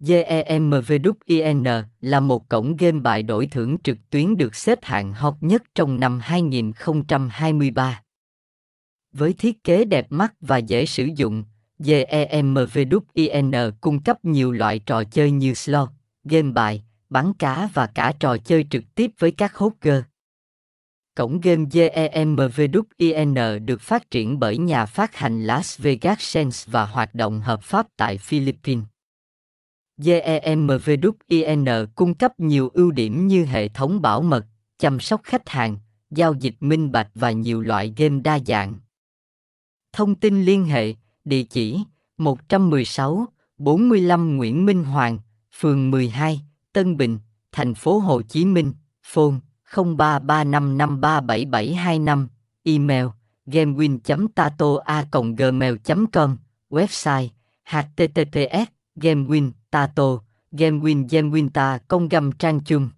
GEMVWIN là một cổng game bài đổi thưởng trực tuyến được xếp hạng hot nhất trong năm 2023. Với thiết kế đẹp mắt và dễ sử dụng, GEMVWIN cung cấp nhiều loại trò chơi như slot, game bài, bắn cá và cả trò chơi trực tiếp với các hốt cơ. Cổng game GEMVWIN được phát triển bởi nhà phát hành Las Vegas Sands và hoạt động hợp pháp tại Philippines. GEMVWIN cung cấp nhiều ưu điểm như hệ thống bảo mật, chăm sóc khách hàng, giao dịch minh bạch và nhiều loại game đa dạng. Thông tin liên hệ, địa chỉ 116, 45 Nguyễn Minh Hoàng, phường 12, Tân Bình, thành phố Hồ Chí Minh, phone 0335537725, email gamewin tatoa gmail com website https gamewin tato. Game Win ta công gầm trang chung